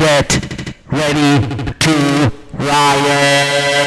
Get ready to riot.